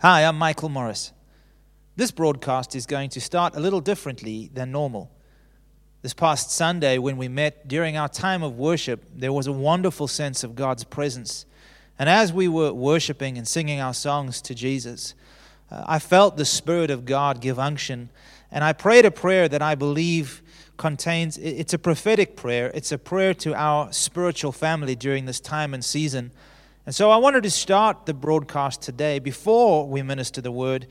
Hi, I'm Michael Morris. This broadcast is going to start a little differently than normal. This past Sunday, when we met during our time of worship, there was a wonderful sense of God's presence. And as we were worshiping and singing our songs to Jesus, uh, I felt the Spirit of God give unction. And I prayed a prayer that I believe contains it's a prophetic prayer, it's a prayer to our spiritual family during this time and season. And so I wanted to start the broadcast today before we minister the word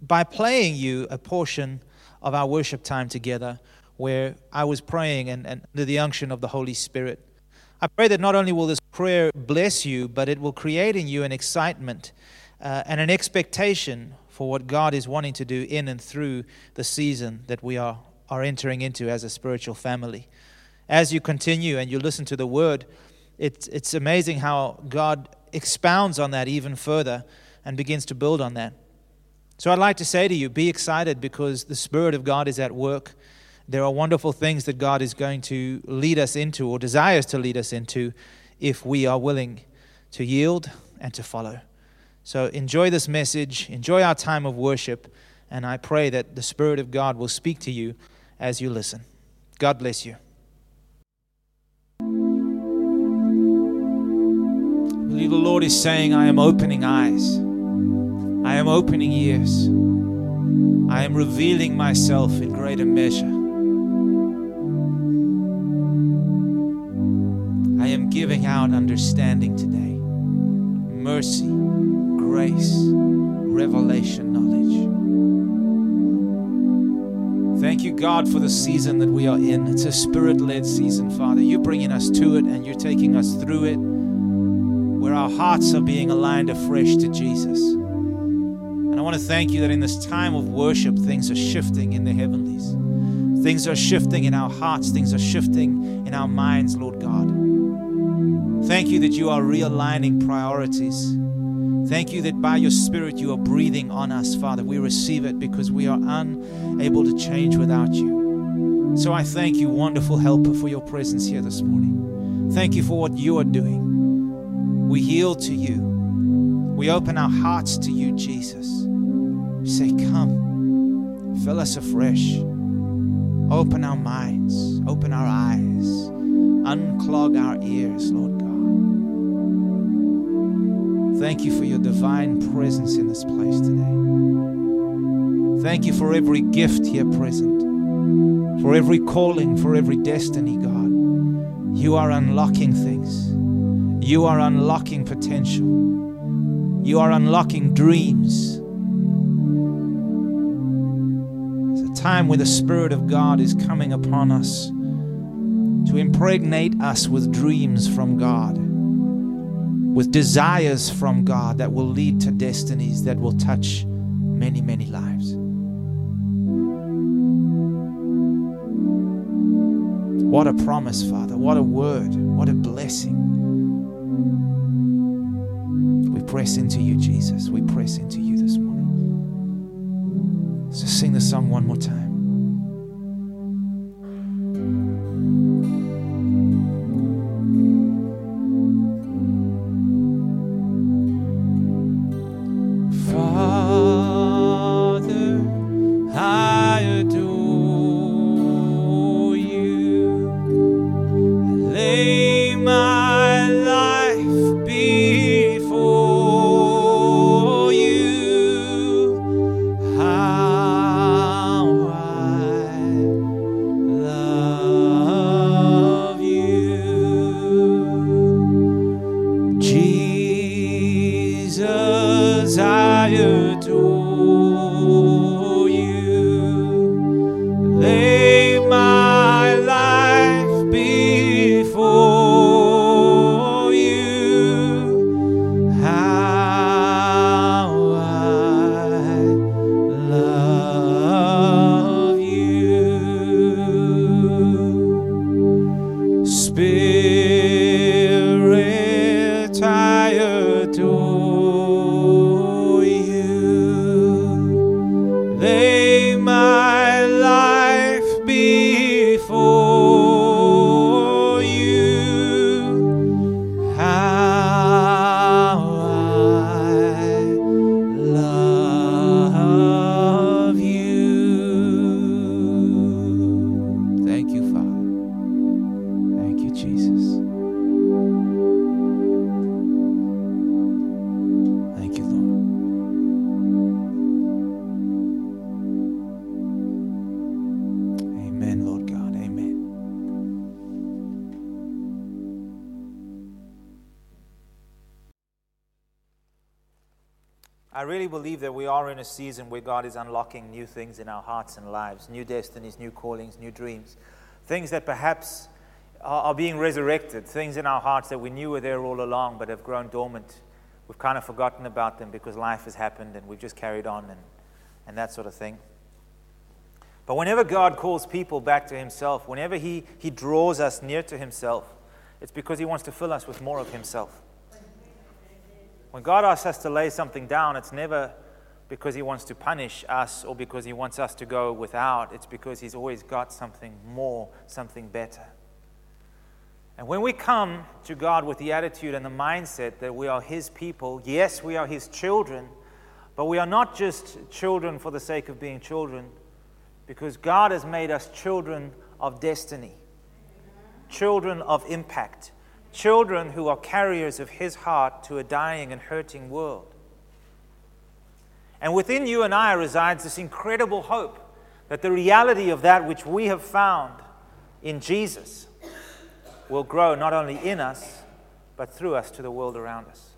by playing you a portion of our worship time together where I was praying and, and under the unction of the Holy Spirit. I pray that not only will this prayer bless you, but it will create in you an excitement uh, and an expectation for what God is wanting to do in and through the season that we are, are entering into as a spiritual family. As you continue and you listen to the word, it's, it's amazing how God expounds on that even further and begins to build on that. So I'd like to say to you be excited because the Spirit of God is at work. There are wonderful things that God is going to lead us into or desires to lead us into if we are willing to yield and to follow. So enjoy this message, enjoy our time of worship, and I pray that the Spirit of God will speak to you as you listen. God bless you. The Lord is saying, I am opening eyes. I am opening ears. I am revealing myself in greater measure. I am giving out understanding today, mercy, grace, revelation, knowledge. Thank you, God, for the season that we are in. It's a spirit led season, Father. You're bringing us to it and you're taking us through it where our hearts are being aligned afresh to Jesus. And I want to thank you that in this time of worship, things are shifting in the heavenlies. Things are shifting in our hearts, things are shifting in our minds, Lord God. Thank you that you are realigning priorities. Thank you that by your Spirit you are breathing on us, Father. We receive it because we are unable to change without you. So I thank you, wonderful helper, for your presence here this morning. Thank you for what you are doing. We yield to you. We open our hearts to you, Jesus. We say, Come, fill us afresh. Open our minds, open our eyes, unclog our ears, Lord God. Thank you for your divine presence in this place today. Thank you for every gift here present, for every calling, for every destiny, God. You are unlocking things. You are unlocking potential. You are unlocking dreams. It's a time where the Spirit of God is coming upon us to impregnate us with dreams from God, with desires from God that will lead to destinies that will touch many, many lives. What a promise, Father. What a word. What a blessing press into you, Jesus. We press into you this morning. So sing the song one more time. Really believe that we are in a season where God is unlocking new things in our hearts and lives, new destinies, new callings, new dreams, things that perhaps are, are being resurrected, things in our hearts that we knew were there all along but have grown dormant. We've kind of forgotten about them because life has happened and we've just carried on and, and that sort of thing. But whenever God calls people back to Himself, whenever he, he draws us near to Himself, it's because He wants to fill us with more of Himself. When God asks us to lay something down, it's never because He wants to punish us or because He wants us to go without. It's because He's always got something more, something better. And when we come to God with the attitude and the mindset that we are His people, yes, we are His children, but we are not just children for the sake of being children, because God has made us children of destiny, children of impact children who are carriers of His heart to a dying and hurting world. And within you and I resides this incredible hope that the reality of that which we have found in Jesus will grow not only in us, but through us to the world around us.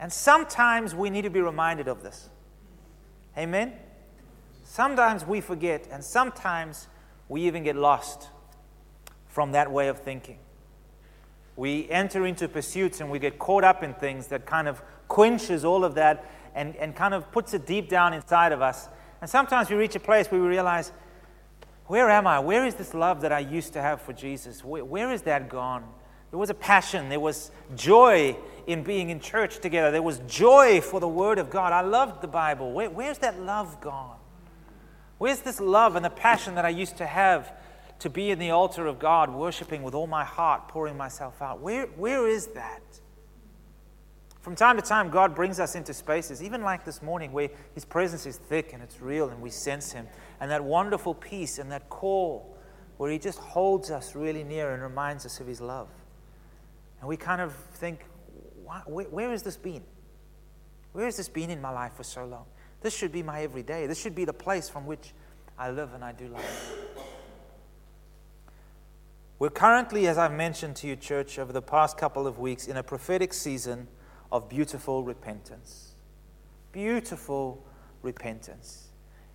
And sometimes we need to be reminded of this. Amen? Sometimes we forget, and sometimes we even get lost from that way of thinking we enter into pursuits and we get caught up in things that kind of quenches all of that and, and kind of puts it deep down inside of us. And sometimes we reach a place where we realize, where am I? Where is this love that I used to have for Jesus? where, where is that gone? There was a passion, there was joy in being in church together, there was joy for the Word of God. I loved the Bible. Where, where's that love gone? Where's this love and the passion that I used to have to be in the altar of God, worshiping with all my heart, pouring myself out. Where, where is that? From time to time, God brings us into spaces, even like this morning, where His presence is thick and it's real and we sense Him. And that wonderful peace and that call where He just holds us really near and reminds us of His love. And we kind of think, where, where has this been? Where has this been in my life for so long? This should be my everyday. This should be the place from which I live and I do life. We're currently, as I've mentioned to you, church, over the past couple of weeks, in a prophetic season of beautiful repentance. Beautiful repentance.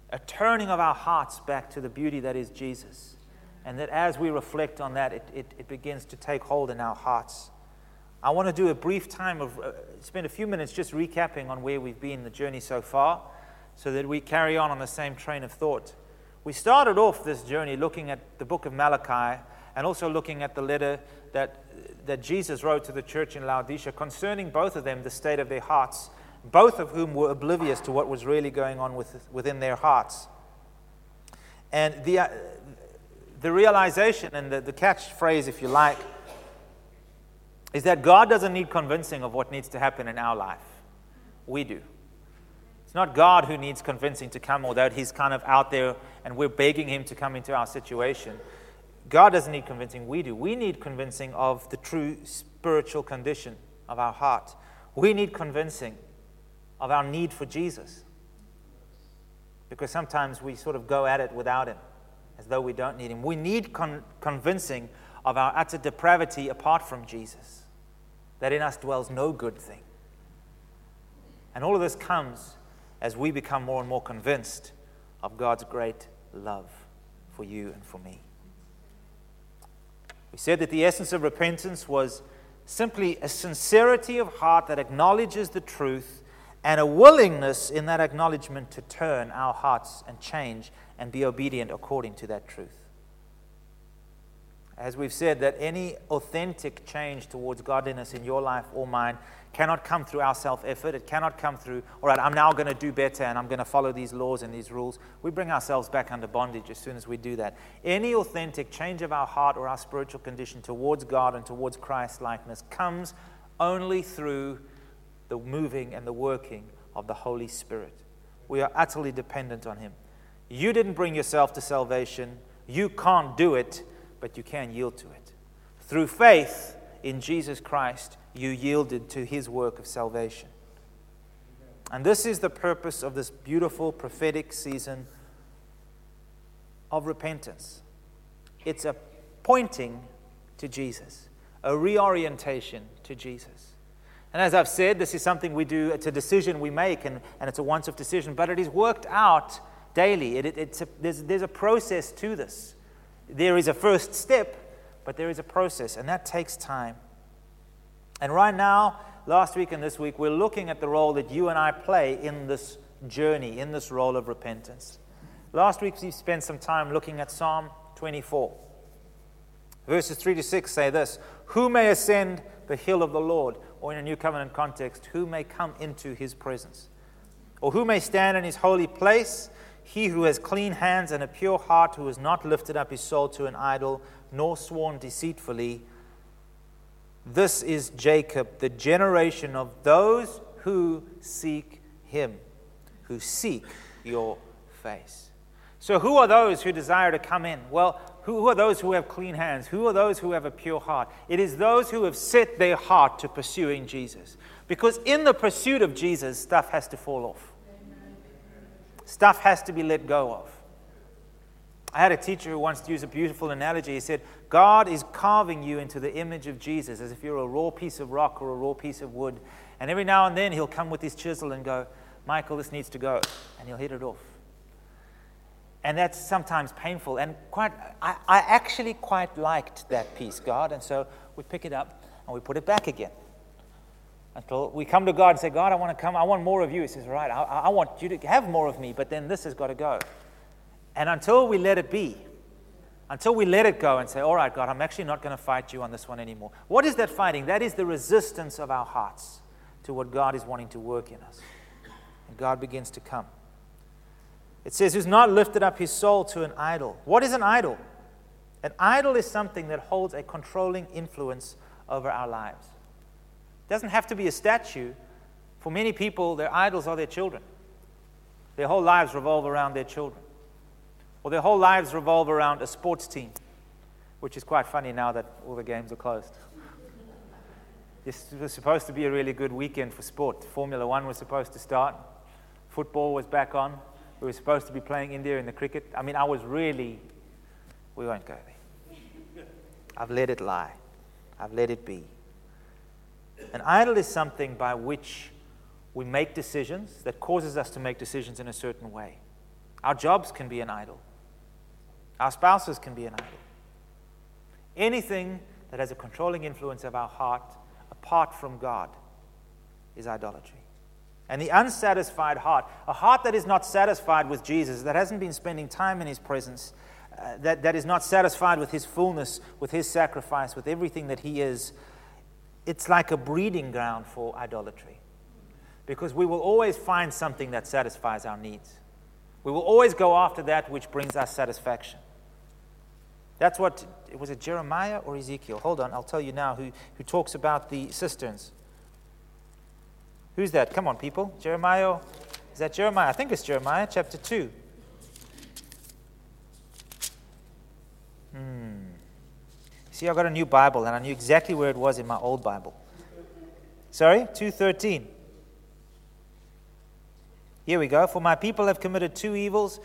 A turning of our hearts back to the beauty that is Jesus. And that as we reflect on that, it, it, it begins to take hold in our hearts. I want to do a brief time of, uh, spend a few minutes just recapping on where we've been the journey so far so that we carry on on the same train of thought. We started off this journey looking at the book of Malachi and also looking at the letter that, that Jesus wrote to the church in Laodicea concerning both of them, the state of their hearts, both of whom were oblivious to what was really going on with, within their hearts. And the, uh, the realization and the, the catchphrase, if you like, is that God doesn't need convincing of what needs to happen in our life. We do. It's not God who needs convincing to come, that He's kind of out there and we're begging Him to come into our situation. God doesn't need convincing, we do. We need convincing of the true spiritual condition of our heart. We need convincing of our need for Jesus. Because sometimes we sort of go at it without Him, as though we don't need Him. We need con- convincing of our utter depravity apart from Jesus, that in us dwells no good thing. And all of this comes as we become more and more convinced of God's great love for you and for me. We said that the essence of repentance was simply a sincerity of heart that acknowledges the truth and a willingness in that acknowledgement to turn our hearts and change and be obedient according to that truth. As we've said, that any authentic change towards godliness in your life or mine cannot come through our self effort. It cannot come through, all right, I'm now going to do better and I'm going to follow these laws and these rules. We bring ourselves back under bondage as soon as we do that. Any authentic change of our heart or our spiritual condition towards God and towards Christ likeness comes only through the moving and the working of the Holy Spirit. We are utterly dependent on Him. You didn't bring yourself to salvation, you can't do it, but you can yield to it. Through faith in Jesus Christ, you yielded to his work of salvation. And this is the purpose of this beautiful prophetic season of repentance. It's a pointing to Jesus, a reorientation to Jesus. And as I've said, this is something we do, it's a decision we make, and, and it's a once off decision, but it is worked out daily. It, it, it's a, there's, there's a process to this. There is a first step, but there is a process, and that takes time. And right now, last week and this week, we're looking at the role that you and I play in this journey, in this role of repentance. Last week, we spent some time looking at Psalm 24. Verses 3 to 6 say this Who may ascend the hill of the Lord? Or in a new covenant context, who may come into his presence? Or who may stand in his holy place? He who has clean hands and a pure heart, who has not lifted up his soul to an idol, nor sworn deceitfully. This is Jacob, the generation of those who seek him, who seek your face. So, who are those who desire to come in? Well, who are those who have clean hands? Who are those who have a pure heart? It is those who have set their heart to pursuing Jesus. Because in the pursuit of Jesus, stuff has to fall off, stuff has to be let go of. I had a teacher who once used a beautiful analogy. He said, God is carving you into the image of Jesus as if you're a raw piece of rock or a raw piece of wood. And every now and then he'll come with his chisel and go, Michael, this needs to go. And he'll hit it off. And that's sometimes painful. And quite, I, I actually quite liked that piece, God. And so we pick it up and we put it back again. Until we come to God and say, God, I want to come. I want more of you. He says, Right, I, I want you to have more of me, but then this has got to go. And until we let it be, until we let it go and say, All right, God, I'm actually not going to fight you on this one anymore. What is that fighting? That is the resistance of our hearts to what God is wanting to work in us. And God begins to come. It says, who's not lifted up his soul to an idol. What is an idol? An idol is something that holds a controlling influence over our lives. It doesn't have to be a statue. For many people, their idols are their children. Their whole lives revolve around their children. Or their whole lives revolve around a sports team, which is quite funny now that all the games are closed. This was supposed to be a really good weekend for sport. Formula One was supposed to start, football was back on, we were supposed to be playing India in the cricket. I mean, I was really, we won't go there. I've let it lie, I've let it be. An idol is something by which we make decisions that causes us to make decisions in a certain way. Our jobs can be an idol, our spouses can be an idol. Anything that has a controlling influence of our heart apart from God is idolatry. And the unsatisfied heart, a heart that is not satisfied with Jesus, that hasn't been spending time in his presence, uh, that, that is not satisfied with his fullness, with his sacrifice, with everything that he is, it's like a breeding ground for idolatry. Because we will always find something that satisfies our needs. We will always go after that which brings us satisfaction. That's what, was it Jeremiah or Ezekiel? Hold on, I'll tell you now who, who talks about the cisterns. Who's that? Come on, people. Jeremiah. Is that Jeremiah? I think it's Jeremiah, chapter 2. Hmm. See, I got a new Bible and I knew exactly where it was in my old Bible. Sorry? 213. Here we go. For my people have committed two evils.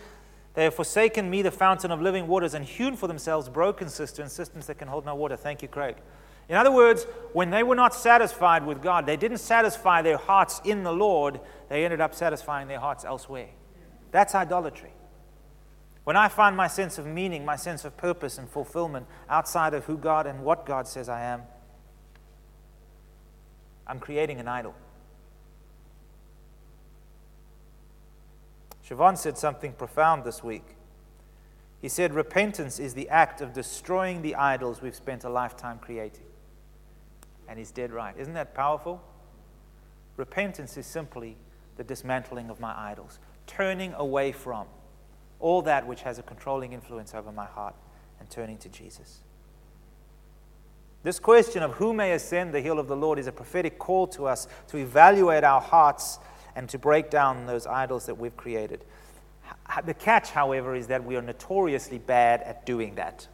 They have forsaken me, the fountain of living waters, and hewn for themselves broken cisterns, cisterns that can hold no water. Thank you, Craig. In other words, when they were not satisfied with God, they didn't satisfy their hearts in the Lord, they ended up satisfying their hearts elsewhere. That's idolatry. When I find my sense of meaning, my sense of purpose and fulfillment outside of who God and what God says I am, I'm creating an idol. Siobhan said something profound this week. He said, Repentance is the act of destroying the idols we've spent a lifetime creating. And he's dead right. Isn't that powerful? Repentance is simply the dismantling of my idols, turning away from all that which has a controlling influence over my heart and turning to Jesus. This question of who may ascend the hill of the Lord is a prophetic call to us to evaluate our hearts and to break down those idols that we've created. The catch, however, is that we are notoriously bad at doing that.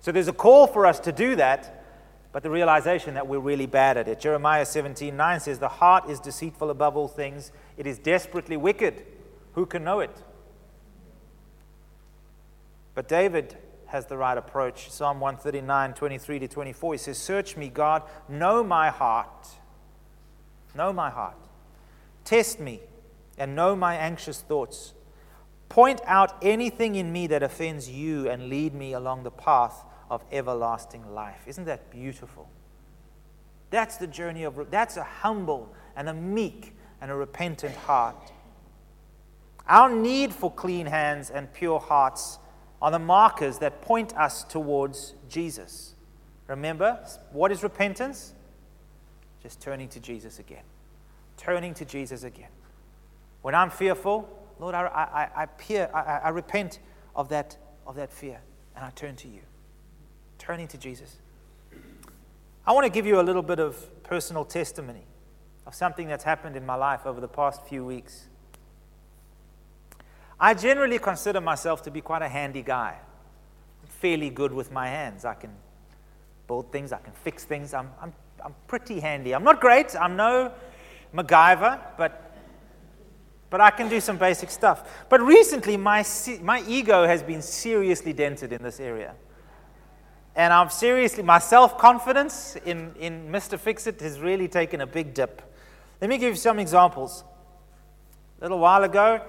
So there's a call for us to do that, but the realization that we're really bad at it. Jeremiah 17 9 says, The heart is deceitful above all things, it is desperately wicked. Who can know it? But David has the right approach. Psalm 139 23 to 24, he says, Search me, God, know my heart, Know my heart. Test me and know my anxious thoughts. Point out anything in me that offends you and lead me along the path of everlasting life. Isn't that beautiful? That's the journey of, that's a humble and a meek and a repentant heart. Our need for clean hands and pure hearts are the markers that point us towards Jesus. Remember, what is repentance? Just turning to Jesus again. Turning to Jesus again. When I'm fearful, Lord, I, I, I, peer, I, I repent of that, of that fear and I turn to you. Turning to Jesus. I want to give you a little bit of personal testimony of something that's happened in my life over the past few weeks. I generally consider myself to be quite a handy guy. I'm fairly good with my hands. I can build things, I can fix things. I'm, I'm, I'm pretty handy. I'm not great, I'm no MacGyver, but, but I can do some basic stuff. But recently, my, my ego has been seriously dented in this area. And I'm seriously, my self confidence in, in Mr. Fix It has really taken a big dip. Let me give you some examples. A little while ago,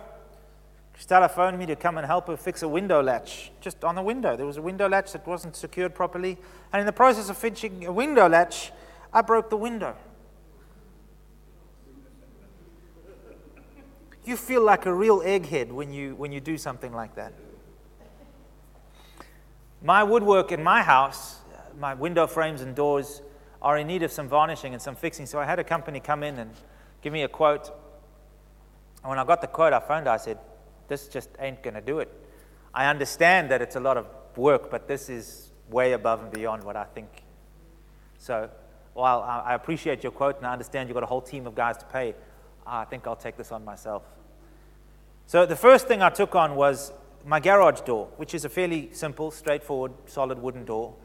Stella phoned me to come and help her fix a window latch just on the window. There was a window latch that wasn't secured properly. And in the process of fixing a window latch, I broke the window. You feel like a real egghead when you, when you do something like that. My woodwork in my house, my window frames and doors, are in need of some varnishing and some fixing. So I had a company come in and give me a quote. And when I got the quote, I phoned her. I said, this just ain't going to do it. I understand that it's a lot of work, but this is way above and beyond what I think. So while I appreciate your quote and I understand you've got a whole team of guys to pay, Ah, I think I'll take this on myself. So the first thing I took on was my garage door, which is a fairly simple, straightforward, solid wooden door.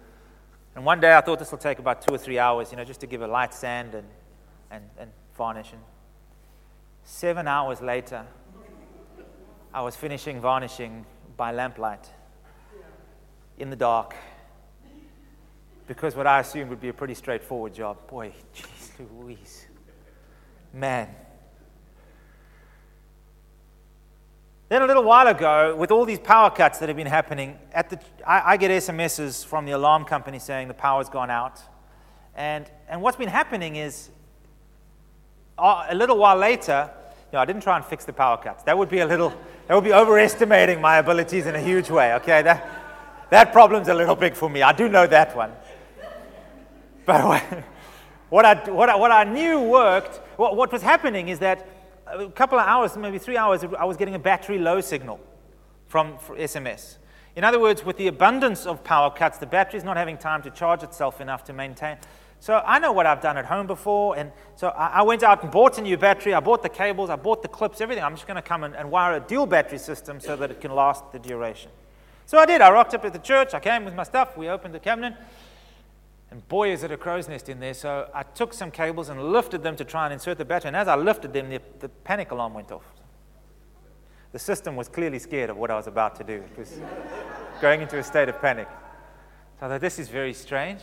And one day I thought this will take about two or three hours, you know, just to give a light sand and, and, and varnish. And seven hours later, I was finishing varnishing by lamplight in the dark because what I assumed would be a pretty straightforward job. Boy, jeez Louise. Man. Then a little while ago, with all these power cuts that have been happening, at the, I, I get SMSs from the alarm company saying the power's gone out. And, and what's been happening is, uh, a little while later, you know, I didn't try and fix the power cuts. That would be a little, that would be overestimating my abilities in a huge way, okay? That, that problem's a little big for me. I do know that one. But what I, what I, what I knew worked, what, what was happening is that a couple of hours, maybe three hours, I was getting a battery low signal from SMS. In other words, with the abundance of power cuts, the battery is not having time to charge itself enough to maintain. So I know what I've done at home before. And so I went out and bought a new battery. I bought the cables, I bought the clips, everything. I'm just going to come and, and wire a dual battery system so that it can last the duration. So I did. I rocked up at the church. I came with my stuff. We opened the cabinet. And boy, is it a crow's nest in there. So I took some cables and lifted them to try and insert the battery. And as I lifted them, the, the panic alarm went off. The system was clearly scared of what I was about to do. It was going into a state of panic. So I thought, this is very strange.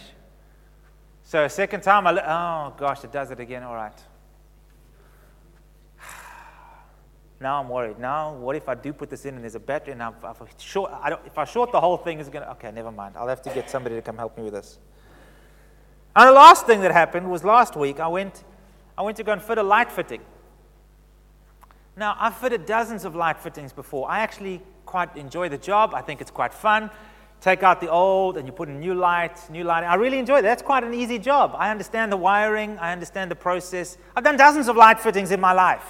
So, second time, I, oh gosh, it does it again. All right. Now I'm worried. Now, what if I do put this in and there's a battery and I've, I've short, I if I short the whole thing, is going to, okay, never mind. I'll have to get somebody to come help me with this. And the last thing that happened was last week, I went, I went to go and fit a light fitting. Now, I've fitted dozens of light fittings before. I actually quite enjoy the job. I think it's quite fun take out the old and you put in new lights, new lighting. I really enjoy that. That's quite an easy job. I understand the wiring, I understand the process. I've done dozens of light fittings in my life.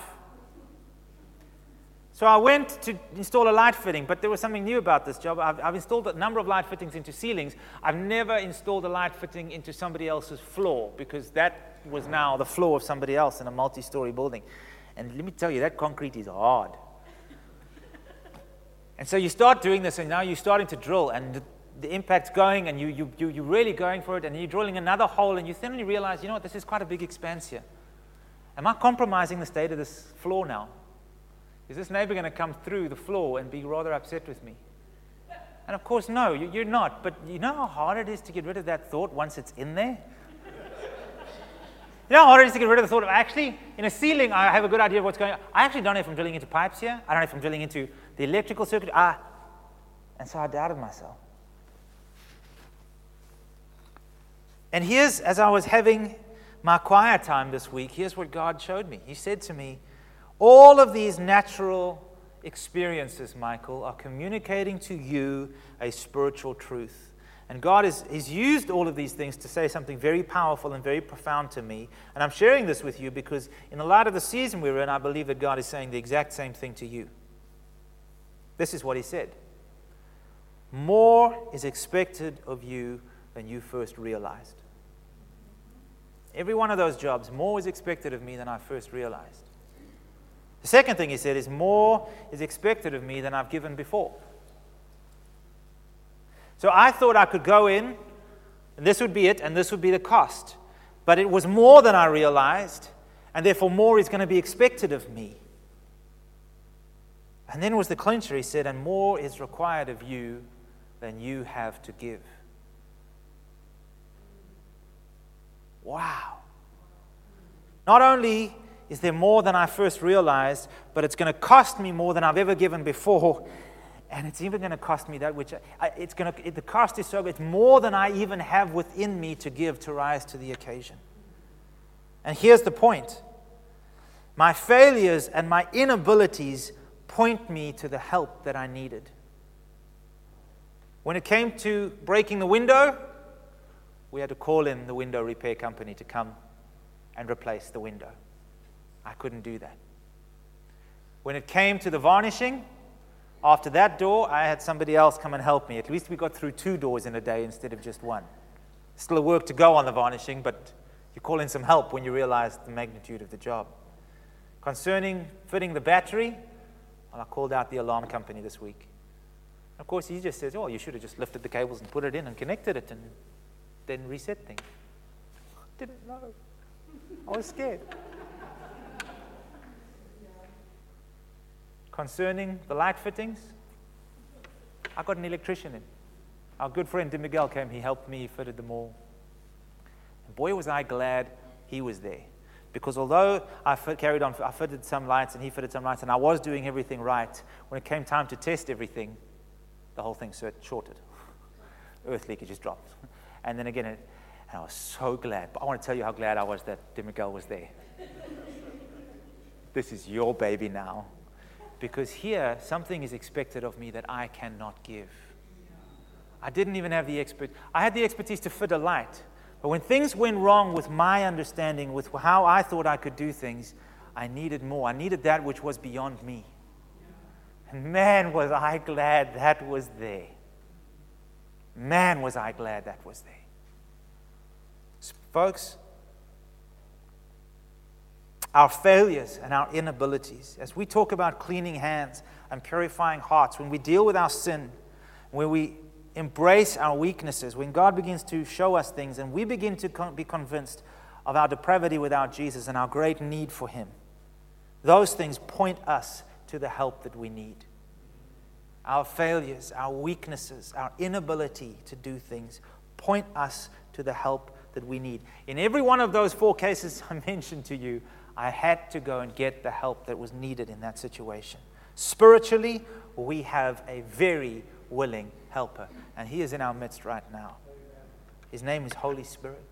So I went to install a light fitting, but there was something new about this job. I've, I've, installed a number of light fittings into ceilings. I've never installed a light fitting into somebody else's floor because that was now the floor of somebody else in a multi story building. And let me tell you, that concrete is hard. And so you start doing this, and now you're starting to drill, and the, the impact's going, and you, you, you, you're really going for it, and you're drilling another hole, and you suddenly realize, you know what, this is quite a big expanse here. Am I compromising the state of this floor now? Is this neighbor going to come through the floor and be rather upset with me? And of course, no, you're not. But you know how hard it is to get rid of that thought once it's in there? You know how hard it is to get rid of the thought of actually, in a ceiling, I have a good idea of what's going on. I actually don't know if I'm drilling into pipes here. I don't know if I'm drilling into the electrical circuit. Ah. And so I doubted myself. And here's, as I was having my quiet time this week, here's what God showed me. He said to me, All of these natural experiences, Michael, are communicating to you a spiritual truth. And God has, used all of these things to say something very powerful and very profound to me. And I'm sharing this with you because, in the light of the season we're in, I believe that God is saying the exact same thing to you. This is what He said More is expected of you than you first realized. Every one of those jobs, more is expected of me than I first realized. The second thing he said is, More is expected of me than I've given before. So I thought I could go in, and this would be it, and this would be the cost. But it was more than I realized, and therefore more is going to be expected of me. And then was the clincher, he said, and more is required of you than you have to give. Wow. Not only is there more than I first realized, but it's going to cost me more than I've ever given before and it's even going to cost me that which I, it's going to, it, the cost is so great. it's more than I even have within me to give to rise to the occasion. And here's the point my failures and my inabilities point me to the help that I needed. When it came to breaking the window, we had to call in the window repair company to come and replace the window. I couldn't do that. When it came to the varnishing, after that door, I had somebody else come and help me. At least we got through two doors in a day instead of just one. Still a work to go on the varnishing, but you call in some help when you realize the magnitude of the job. Concerning fitting the battery, well, I called out the alarm company this week. Of course, he just says, Oh, you should have just lifted the cables and put it in and connected it and then reset things. Didn't know. I was scared. Concerning the light fittings, I got an electrician in. Our good friend Tim Miguel came, he helped me, he fitted them all. And boy, was I glad he was there. Because although I fit, carried on, I fitted some lights and he fitted some lights, and I was doing everything right, when it came time to test everything, the whole thing shorted. Earth leakage just dropped. And then again, it, and I was so glad. But I want to tell you how glad I was that Tim Miguel was there. this is your baby now because here something is expected of me that I cannot give. I didn't even have the expert. I had the expertise to fit a light, but when things went wrong with my understanding, with how I thought I could do things, I needed more. I needed that which was beyond me. And man, was I glad that was there. Man, was I glad that was there. Folks, our failures and our inabilities, as we talk about cleaning hands and purifying hearts, when we deal with our sin, when we embrace our weaknesses, when God begins to show us things and we begin to be convinced of our depravity without Jesus and our great need for Him, those things point us to the help that we need. Our failures, our weaknesses, our inability to do things point us to the help that we need. In every one of those four cases I mentioned to you, I had to go and get the help that was needed in that situation. Spiritually, we have a very willing helper, and he is in our midst right now. His name is Holy Spirit.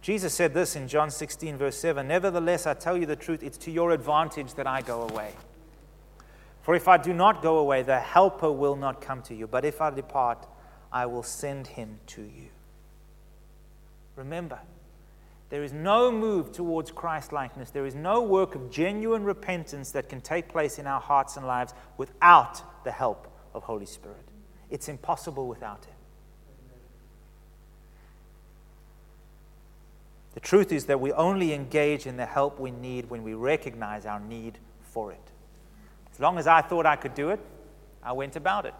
Jesus said this in John 16, verse 7 Nevertheless, I tell you the truth, it's to your advantage that I go away. For if I do not go away, the helper will not come to you. But if I depart, I will send him to you. Remember, there is no move towards Christ likeness. There is no work of genuine repentance that can take place in our hearts and lives without the help of Holy Spirit. It's impossible without Him. The truth is that we only engage in the help we need when we recognize our need for it. As long as I thought I could do it, I went about it.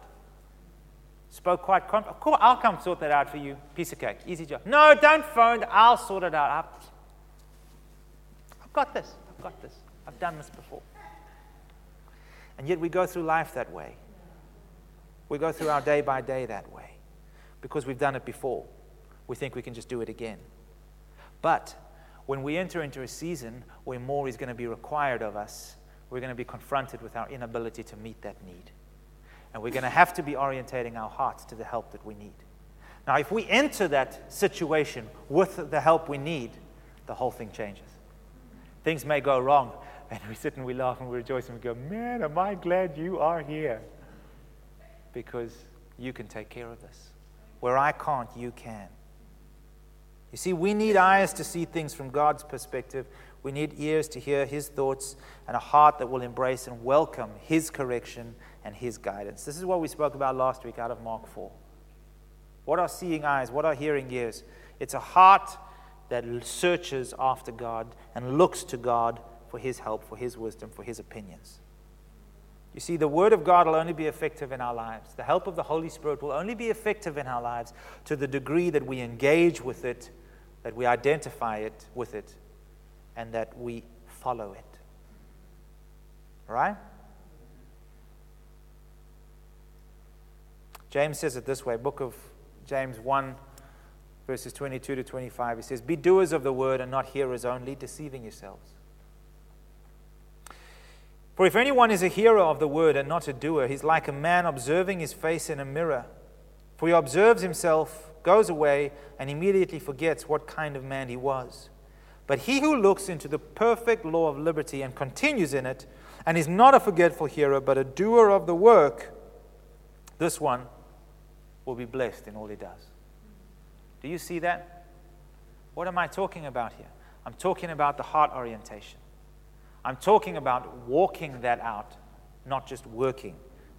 Spoke quite confident. Cool, I'll come sort that out for you. Piece of cake. Easy job. No, don't phone. I'll sort it out. I've got this. I've got this. I've done this before. And yet we go through life that way. We go through our day by day that way because we've done it before. We think we can just do it again. But when we enter into a season where more is going to be required of us, we're going to be confronted with our inability to meet that need. And we're going to have to be orientating our hearts to the help that we need. Now, if we enter that situation with the help we need, the whole thing changes. Things may go wrong, and we sit and we laugh and we rejoice and we go, Man, am I glad you are here? Because you can take care of this. Where I can't, you can. You see, we need eyes to see things from God's perspective. We need ears to hear His thoughts and a heart that will embrace and welcome His correction and His guidance. This is what we spoke about last week out of Mark 4. What are seeing eyes? What are hearing ears? It's a heart that searches after God and looks to God for His help, for His wisdom, for His opinions. You see, the Word of God will only be effective in our lives. The help of the Holy Spirit will only be effective in our lives to the degree that we engage with it, that we identify it with it, and that we follow it. Right? James says it this way, book of James 1, verses 22 to 25. He says, Be doers of the word and not hearers only, deceiving yourselves. For if anyone is a hearer of the word and not a doer, he's like a man observing his face in a mirror. For he observes himself, goes away, and immediately forgets what kind of man he was. But he who looks into the perfect law of liberty and continues in it, and is not a forgetful hearer, but a doer of the work, this one will be blessed in all he does. Do you see that? What am I talking about here? I'm talking about the heart orientation. I'm talking about walking that out, not just working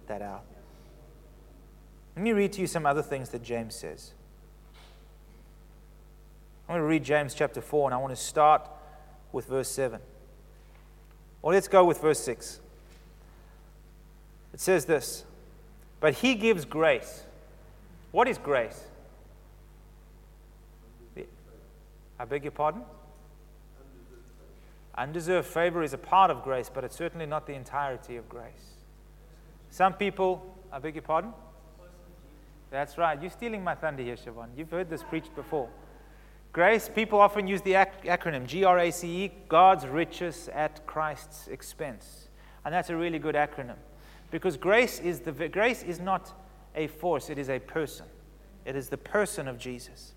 that out. Let me read to you some other things that James says. I'm going to read James chapter 4, and I want to start with verse 7. Or let's go with verse 6. It says this But he gives grace. What is grace? I beg your pardon? Undeserved favor is a part of grace, but it's certainly not the entirety of grace. Some people, I beg your pardon? That's right. You're stealing my thunder here, Siobhan. You've heard this preached before. Grace, people often use the ac- acronym G R A C E, God's riches at Christ's expense. And that's a really good acronym. Because grace is, the, grace is not a force, it is a person. It is the person of Jesus.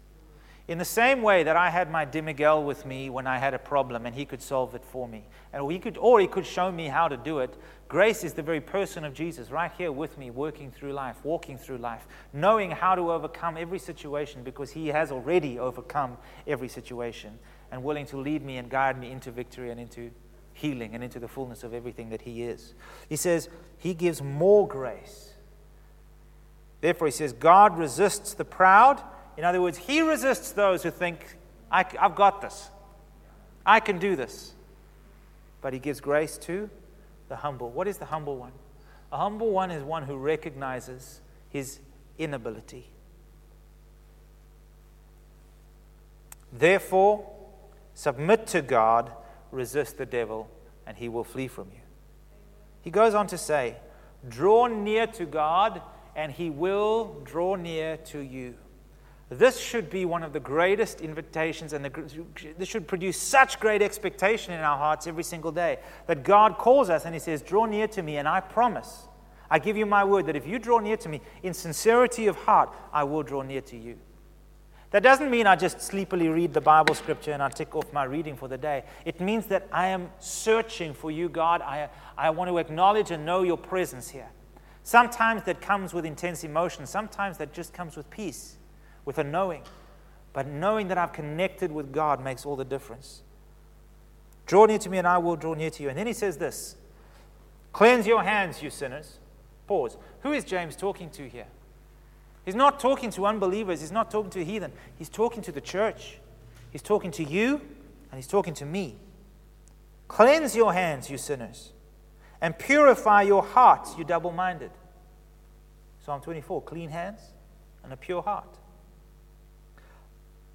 In the same way that I had my Tim Miguel with me when I had a problem and he could solve it for me, and he could, or he could show me how to do it, grace is the very person of Jesus right here with me, working through life, walking through life, knowing how to overcome every situation because he has already overcome every situation and willing to lead me and guide me into victory and into healing and into the fullness of everything that he is. He says, He gives more grace. Therefore, he says, God resists the proud in other words, he resists those who think, I, have got this, I can do this. But he gives grace to the humble. What is the humble one? A humble one is one who recognizes his inability. Therefore, submit to God, resist the devil, and he will flee from you. He goes on to say, Draw near to God, and he will draw near to you. This should be one of the greatest invitations, and the, this should produce such great expectation in our hearts every single day that God calls us and He says, Draw near to me, and I promise, I give you my word that if you draw near to me in sincerity of heart, I will draw near to you. That doesn't mean I just sleepily read the Bible scripture and I tick off my reading for the day. It means that I am searching for you, God. I, I want to acknowledge and know your presence here. Sometimes that comes with intense emotion, sometimes that just comes with peace with a knowing. But knowing that I've connected with God makes all the difference. Draw near to me, and I will draw near to you. And then he says this Cleanse your hands, you sinners. Pause. Who is James talking to here? He's not talking to unbelievers, he's not talking to heathen. He's talking to the church. He's talking to you, and he's talking to me. Cleanse your hands, you sinners, and purify your hearts, you double minded. Psalm 24 clean hands and a pure heart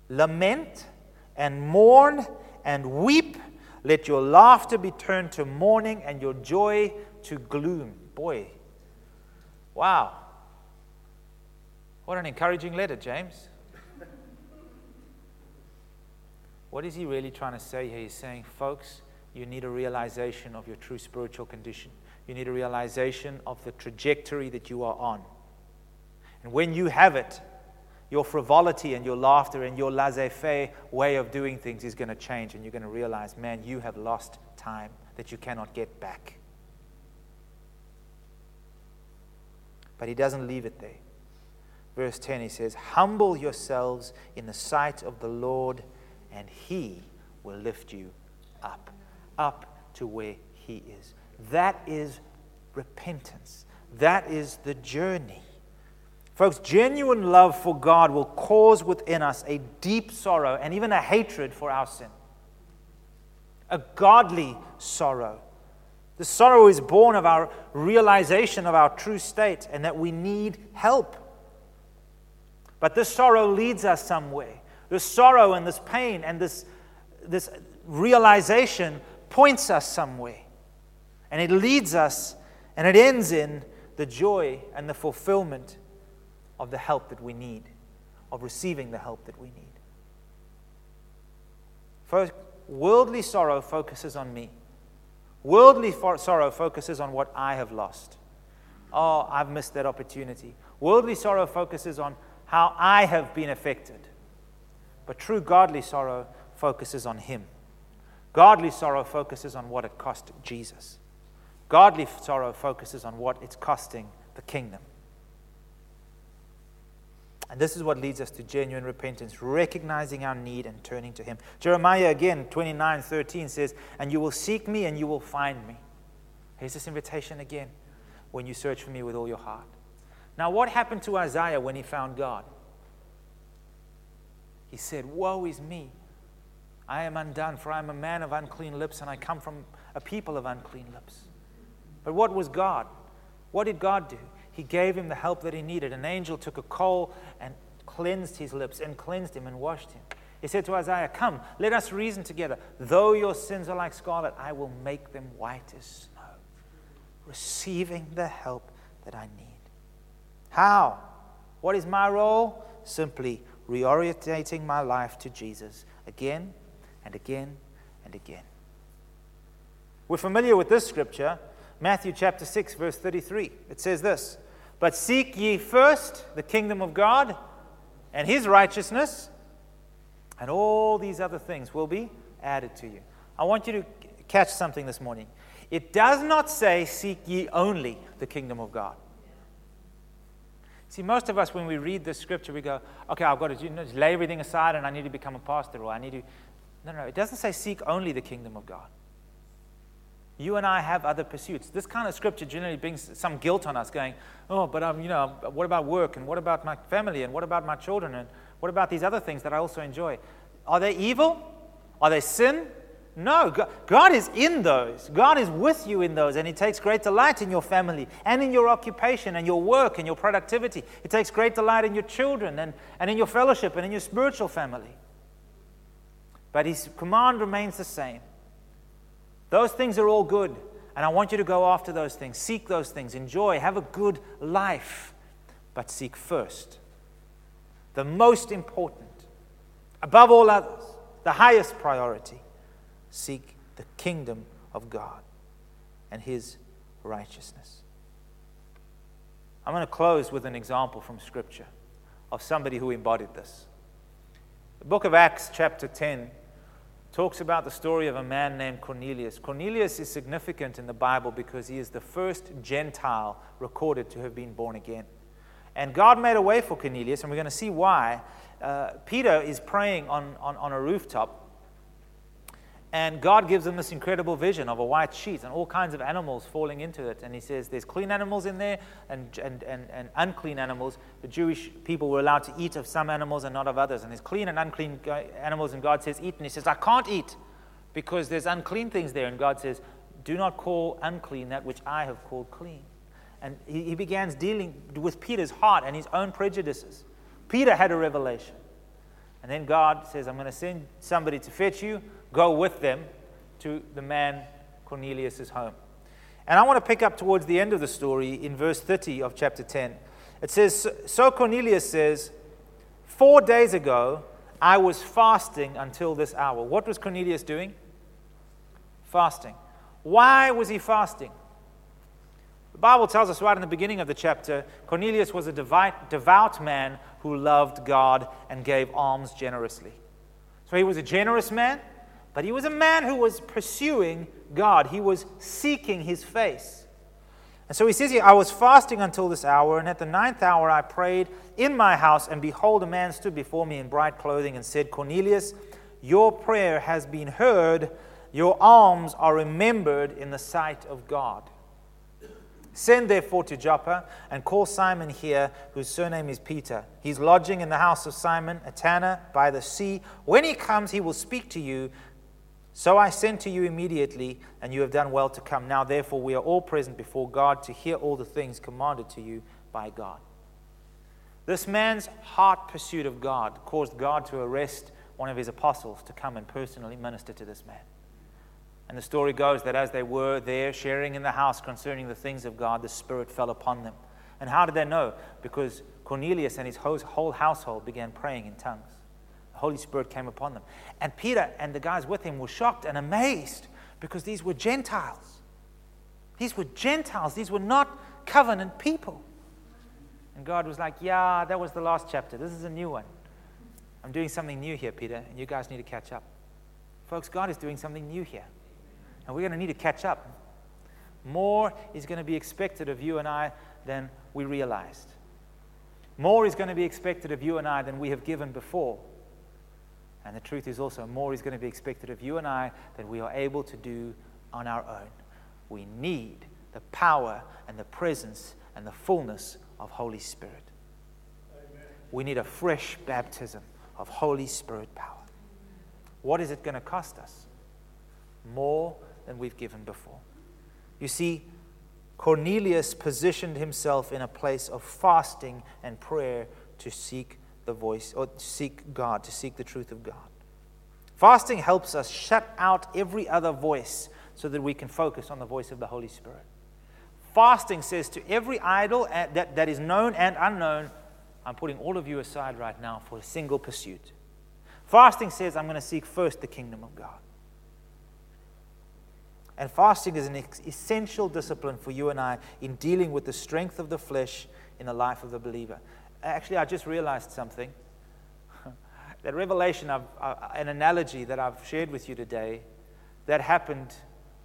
lament and mourn and weep. Let your laughter be turned to mourning and your joy to gloom. Boy, wow. What an encouraging letter, James. What is he really trying to say here? He's saying, folks, you need a realization of your true spiritual condition. You need a realization of the trajectory that you are on. And when you have it, your frivolity and your laughter and your laissez faire way of doing things is going to change, and you're going to realize, man, you have lost time that you cannot get back. But he doesn't leave it there. Verse 10, he says, Humble yourselves in the sight of the Lord, and he will lift you up, up to where he is. That is repentance. That is the journey. Folks, genuine love for God will cause within us a deep sorrow and even a hatred for our sin. A godly sorrow. The sorrow is born of our realization of our true state and that we need help. But this sorrow leads us somewhere. This sorrow and this pain and this, this realization points us somewhere. And it leads us and it ends in the joy and the fulfillment of the help that we need, of receiving the help that we need. First, worldly sorrow focuses on me. Worldly sorrow focuses on what I have lost. Oh, I've missed that opportunity. Worldly sorrow focuses on how I have been affected. But true godly sorrow focuses on Him. Godly sorrow focuses on what it cost Jesus. Godly sorrow focuses on what it's costing the kingdom. And this is what leads us to genuine repentance, recognizing our need and turning to Him. Jeremiah again, 29 13 says, And you will seek me and you will find me. Here's this invitation again when you search for me with all your heart. Now, what happened to Isaiah when he found God? He said, Woe is me. I am undone, for I am a man of unclean lips, and I come from a people of unclean lips. But what was God? What did God do? He gave him the help that he needed. An angel took a coal and cleansed his lips and cleansed him and washed him. He said to Isaiah, Come, let us reason together. Though your sins are like scarlet, I will make them white as snow. Receiving the help that I need. How? What is my role? Simply reorientating my life to Jesus again and again and again. We're familiar with this scripture Matthew chapter 6, verse 33. It says this But seek ye first the kingdom of God and his righteousness, and all these other things will be added to you. I want you to catch something this morning. It does not say, Seek ye only the kingdom of God. See, most of us, when we read this scripture, we go, okay, I've got to you know, lay everything aside and I need to become a pastor or I need to. No, no, it doesn't say seek only the kingdom of God. You and I have other pursuits. This kind of scripture generally brings some guilt on us, going, "Oh, but um, you know, what about work and what about my family and what about my children and what about these other things that I also enjoy? Are they evil? Are they sin? No, God is in those. God is with you in those, and He takes great delight in your family and in your occupation and your work and your productivity. He takes great delight in your children and, and in your fellowship and in your spiritual family. But His command remains the same those things are all good. And I want you to go after those things, seek those things, enjoy, have a good life. But seek first the most important, above all others, the highest priority seek the kingdom of God and His righteousness. I'm going to close with an example from Scripture of somebody who embodied this. The book of Acts, chapter 10 talks about the story of a man named Cornelius. Cornelius is significant in the Bible because he is the first Gentile recorded to have been born again. And God made a way for Cornelius, and we're going to see why. Uh, Peter is praying on, on, on a rooftop and God gives them this incredible vision of a white sheet and all kinds of animals falling into it. And he says there's clean animals in there and, and, and, and unclean animals. The Jewish people were allowed to eat of some animals and not of others. And there's clean and unclean animals, and God says, Eat. And he says, I can't eat because there's unclean things there. And God says, Do not call unclean that which I have called clean. And he, he begins dealing with Peter's heart and his own prejudices. Peter had a revelation. And then God says, I'm going to send somebody to fetch you go with them to the man Cornelius' home. And I want to pick up towards the end of the story in verse 30 of chapter 10. It says, So Cornelius says, Four days ago, I was fasting until this hour. What was Cornelius doing? Fasting. Why was he fasting? The Bible tells us right in the beginning of the chapter Cornelius was a devout, man who loved God and gave alms generously. So he was a generous man, but he was a man who was pursuing God. He was seeking his face. And so he says here, I was fasting until this hour, and at the ninth hour I prayed in my house, and behold, a man stood before me in bright clothing and said, Cornelius, your prayer has been heard, your alms are remembered in the sight of God. Send therefore to Joppa and call Simon here, whose surname is Peter. He's lodging in the house of Simon, a tanner by the sea. When he comes, he will speak to you. So I sent to you immediately, and you have done well to come. Now, therefore, we are all present before God to hear all the things commanded to you by God. This man's heart pursuit of God caused God to arrest one of his apostles to come and personally minister to this man. And the story goes that as they were there sharing in the house concerning the things of God, the Spirit fell upon them. And how did they know? Because Cornelius and his whole household began praying in tongues. Holy Spirit came upon them. And Peter and the guys with him were shocked and amazed because these were Gentiles. These were Gentiles, these were not covenant people. And God was like, Yeah, that was the last chapter. This is a new one. I'm doing something new here, Peter, and you guys need to catch up. Folks, God is doing something new here. And we're going to need to catch up. More is going to be expected of you and I than we realized. More is going to be expected of you and I than we have given before. And the truth is also, more is going to be expected of you and I than we are able to do on our own. We need the power and the presence and the fullness of Holy Spirit. Amen. We need a fresh baptism of Holy Spirit power. What is it going to cost us? More than we've given before. You see, Cornelius positioned himself in a place of fasting and prayer to seek the voice, or seek God, to seek the truth of God. Fasting helps us shut out every other voice so that we can focus on the voice of the Holy Spirit. Fasting says to every idol uh, that, that is known and unknown, I'm putting all of you aside right now for a single pursuit. Fasting says, I'm going to seek first the kingdom of God. And fasting is an essential discipline for you and I in dealing with the strength of the flesh in the life of the believer. Actually, I just realized something. that revelation, of, uh, an analogy that I've shared with you today, that happened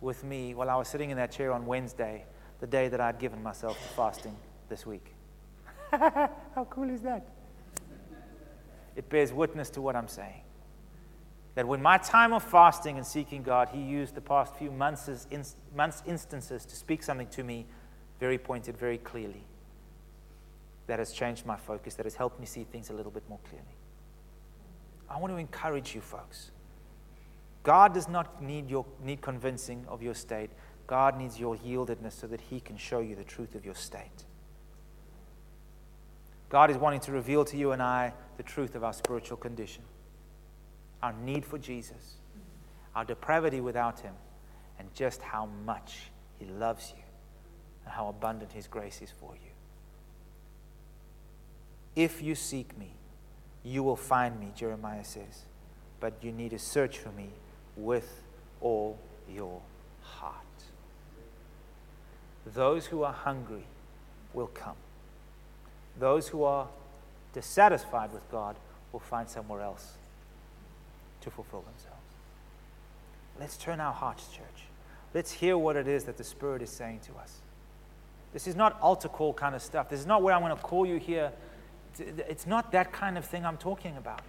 with me while I was sitting in that chair on Wednesday, the day that I'd given myself to fasting this week. How cool is that? It bears witness to what I'm saying that when my time of fasting and seeking God, He used the past few months, months instances to speak something to me very pointed, very clearly. That has changed my focus, that has helped me see things a little bit more clearly. I want to encourage you, folks. God does not need, your, need convincing of your state. God needs your yieldedness so that He can show you the truth of your state. God is wanting to reveal to you and I the truth of our spiritual condition our need for Jesus, our depravity without Him, and just how much He loves you and how abundant His grace is for you. If you seek me, you will find me, Jeremiah says, but you need to search for me with all your heart. Those who are hungry will come. Those who are dissatisfied with God will find somewhere else to fulfill themselves. Let's turn our hearts, church. Let's hear what it is that the Spirit is saying to us. This is not altar call kind of stuff. This is not where I'm going to call you here. It's not that kind of thing I'm talking about.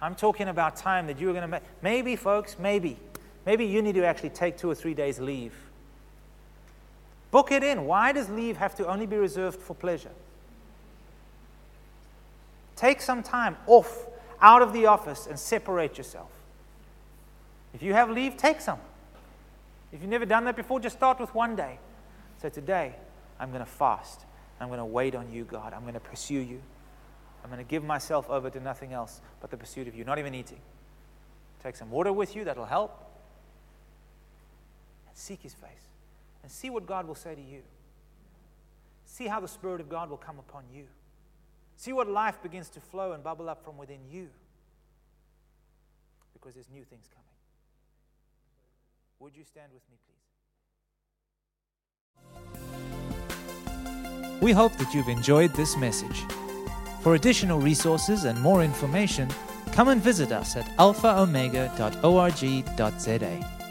I'm talking about time that you're going to make. Maybe, folks, maybe. Maybe you need to actually take two or three days leave. Book it in. Why does leave have to only be reserved for pleasure? Take some time off out of the office and separate yourself. If you have leave, take some. If you've never done that before, just start with one day. So today, I'm going to fast. I'm going to wait on you, God. I'm going to pursue you. I'm going to give myself over to nothing else but the pursuit of you, not even eating. Take some water with you, that'll help. And seek his face. And see what God will say to you. See how the Spirit of God will come upon you. See what life begins to flow and bubble up from within you. because there's new things coming. Would you stand with me, please? We hope that you've enjoyed this message. For additional resources and more information, come and visit us at alphaomega.org.za.